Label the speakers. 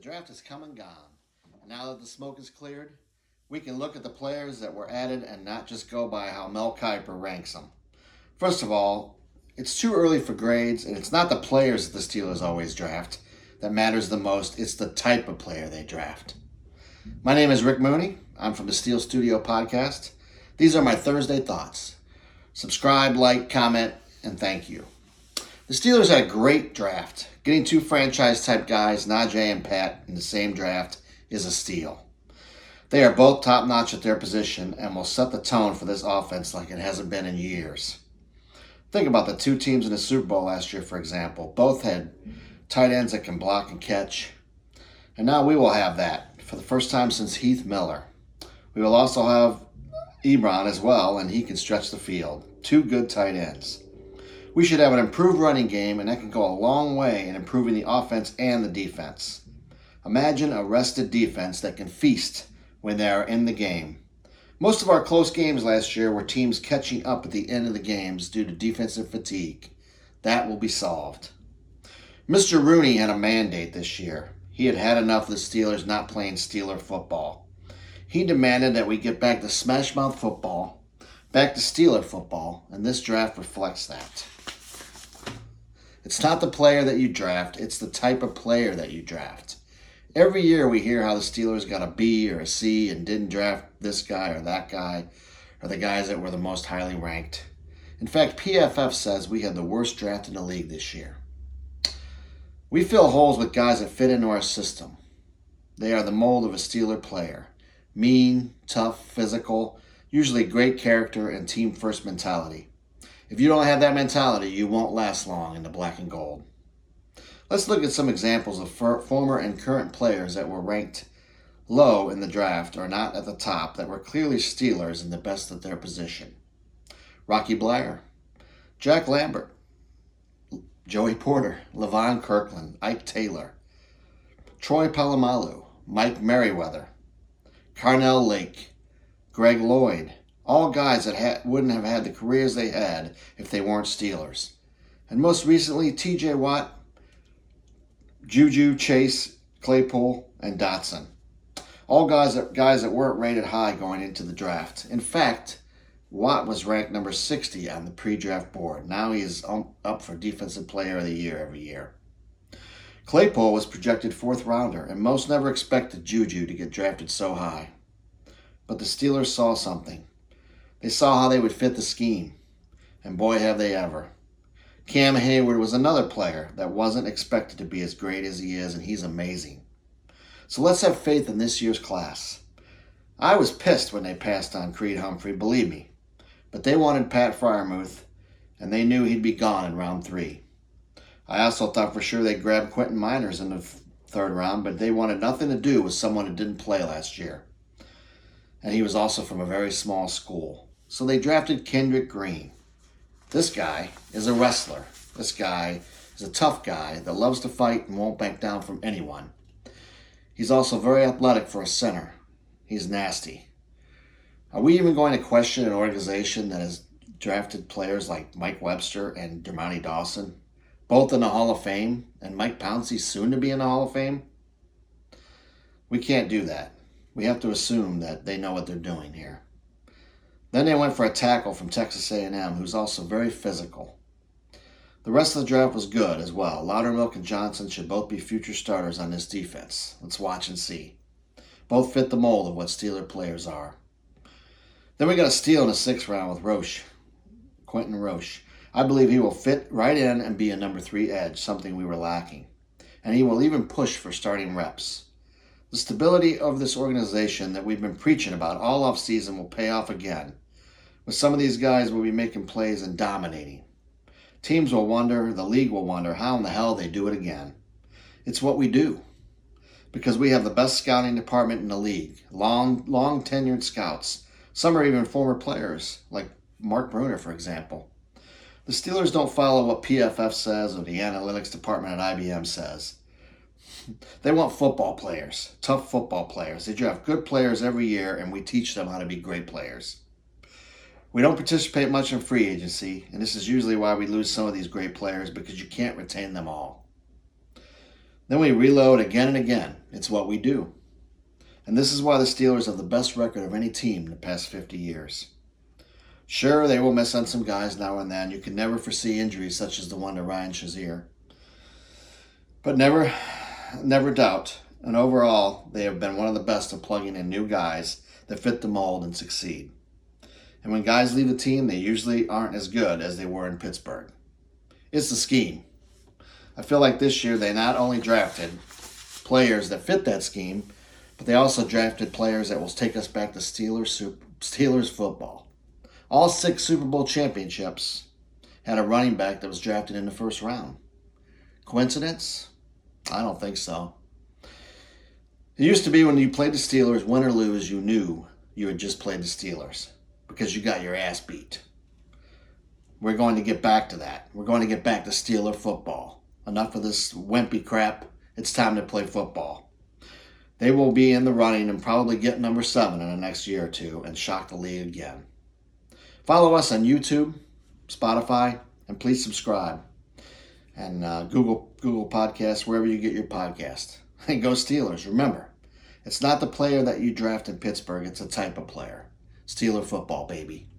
Speaker 1: The draft has come and gone. And now that the smoke is cleared, we can look at the players that were added and not just go by how Mel Kiper ranks them. First of all, it's too early for grades, and it's not the players that the Steelers always draft that matters the most, it's the type of player they draft. My name is Rick Mooney. I'm from the Steel Studio podcast. These are my Thursday thoughts. Subscribe, like, comment, and thank you. The Steelers had a great draft. Getting two franchise type guys, Najee and Pat, in the same draft is a steal. They are both top notch at their position and will set the tone for this offense like it hasn't been in years. Think about the two teams in the Super Bowl last year, for example. Both had tight ends that can block and catch. And now we will have that for the first time since Heath Miller. We will also have Ebron as well, and he can stretch the field. Two good tight ends. We should have an improved running game, and that can go a long way in improving the offense and the defense. Imagine a rested defense that can feast when they are in the game. Most of our close games last year were teams catching up at the end of the games due to defensive fatigue. That will be solved. Mr. Rooney had a mandate this year. He had had enough of the Steelers not playing Steeler football. He demanded that we get back to smashmouth football, back to Steeler football, and this draft reflects that. It's not the player that you draft, it's the type of player that you draft. Every year we hear how the Steelers got a B or a C and didn't draft this guy or that guy or the guys that were the most highly ranked. In fact, PFF says we had the worst draft in the league this year. We fill holes with guys that fit into our system. They are the mold of a Steeler player mean, tough, physical, usually great character and team first mentality. If you don't have that mentality, you won't last long in the black and gold. Let's look at some examples of former and current players that were ranked low in the draft or not at the top that were clearly Steelers in the best of their position. Rocky Bleier, Jack Lambert, Joey Porter, Levon Kirkland, Ike Taylor, Troy Polamalu, Mike Merriweather, Carnell Lake, Greg Lloyd, all guys that ha- wouldn't have had the careers they had if they weren't Steelers. And most recently, TJ Watt, Juju, Chase, Claypool, and Dotson. All guys that, guys that weren't rated high going into the draft. In fact, Watt was ranked number 60 on the pre draft board. Now he is um, up for Defensive Player of the Year every year. Claypool was projected fourth rounder, and most never expected Juju to get drafted so high. But the Steelers saw something. They saw how they would fit the scheme, and boy, have they ever. Cam Heyward was another player that wasn't expected to be as great as he is, and he's amazing. So let's have faith in this year's class. I was pissed when they passed on Creed Humphrey, believe me, but they wanted Pat Freiermuth, and they knew he'd be gone in round three. I also thought for sure they'd grab Quentin Meinerz in the third round, but they wanted nothing to do with someone who didn't play last year. And he was also from a very small school. So they drafted Kendrick Green. This guy is a wrestler. This guy is a tough guy that loves to fight and won't back down from anyone. He's also very athletic for a center. He's nasty. Are we even going to question an organization that has drafted players like Mike Webster and Dermontti Dawson, both in the Hall of Fame, and Mike Pouncey soon to be in the Hall of Fame? We can't do that. We have to assume that they know what they're doing here. Then they went for a tackle from Texas A&M, who's also very physical. The rest of the draft was good as well. Loudermilk and Johnson should both be future starters on this defense. Let's watch and see. Both fit the mold of what Steeler players are. Then we got a steal in the sixth round with Roche, Quentin Roche. I believe he will fit right in and be a number three edge, something we were lacking. And he will even push for starting reps. The stability of this organization that we've been preaching about all offseason will pay off again but some of these guys will be making plays and dominating. Teams will wonder, the league will wonder how in the hell they do it again. It's what we do. Because we have the best scouting department in the league. Long, long tenured scouts. Some are even former players, like Mark Bruener, for example. The Steelers don't follow what PFF says or the analytics department at IBM says. They want football players, tough football players. They draft good players every year, and we teach them how to be great players. We don't participate much in free agency, and this is usually why we lose some of these great players because you can't retain them all. Then we reload again and again, It's what we do. And this is why the Steelers have the best record of any team in the past 50 years. Sure, they will miss on some guys now and then. You can never foresee injuries such as the one to Ryan Shazier. But never, never doubt, and overall, they have been one of the best at plugging in new guys that fit the mold and succeed. And when guys leave the team, they usually aren't as good as they were in Pittsburgh. It's the scheme. I feel like this year they not only drafted players that fit that scheme, but they also drafted players that will take us back to Steelers Steelers football. All six Super Bowl championships had a running back that was drafted in the first round. Coincidence? I don't think so. It used to be when you played the Steelers, win or lose, you knew you had just played the Steelers because you got your ass beat. We're going to get back to that. We're going to get back to Steeler football. Enough of this wimpy crap. It's time to play football. They will be in the running and probably get number seven in the next year or two and shock the league again. Follow us on YouTube, Spotify, and please subscribe. And uh, Google Google Podcasts, wherever you get your podcast. And go Steelers. Remember, it's not the player that you draft in Pittsburgh, it's a type of player. Steeler football, baby.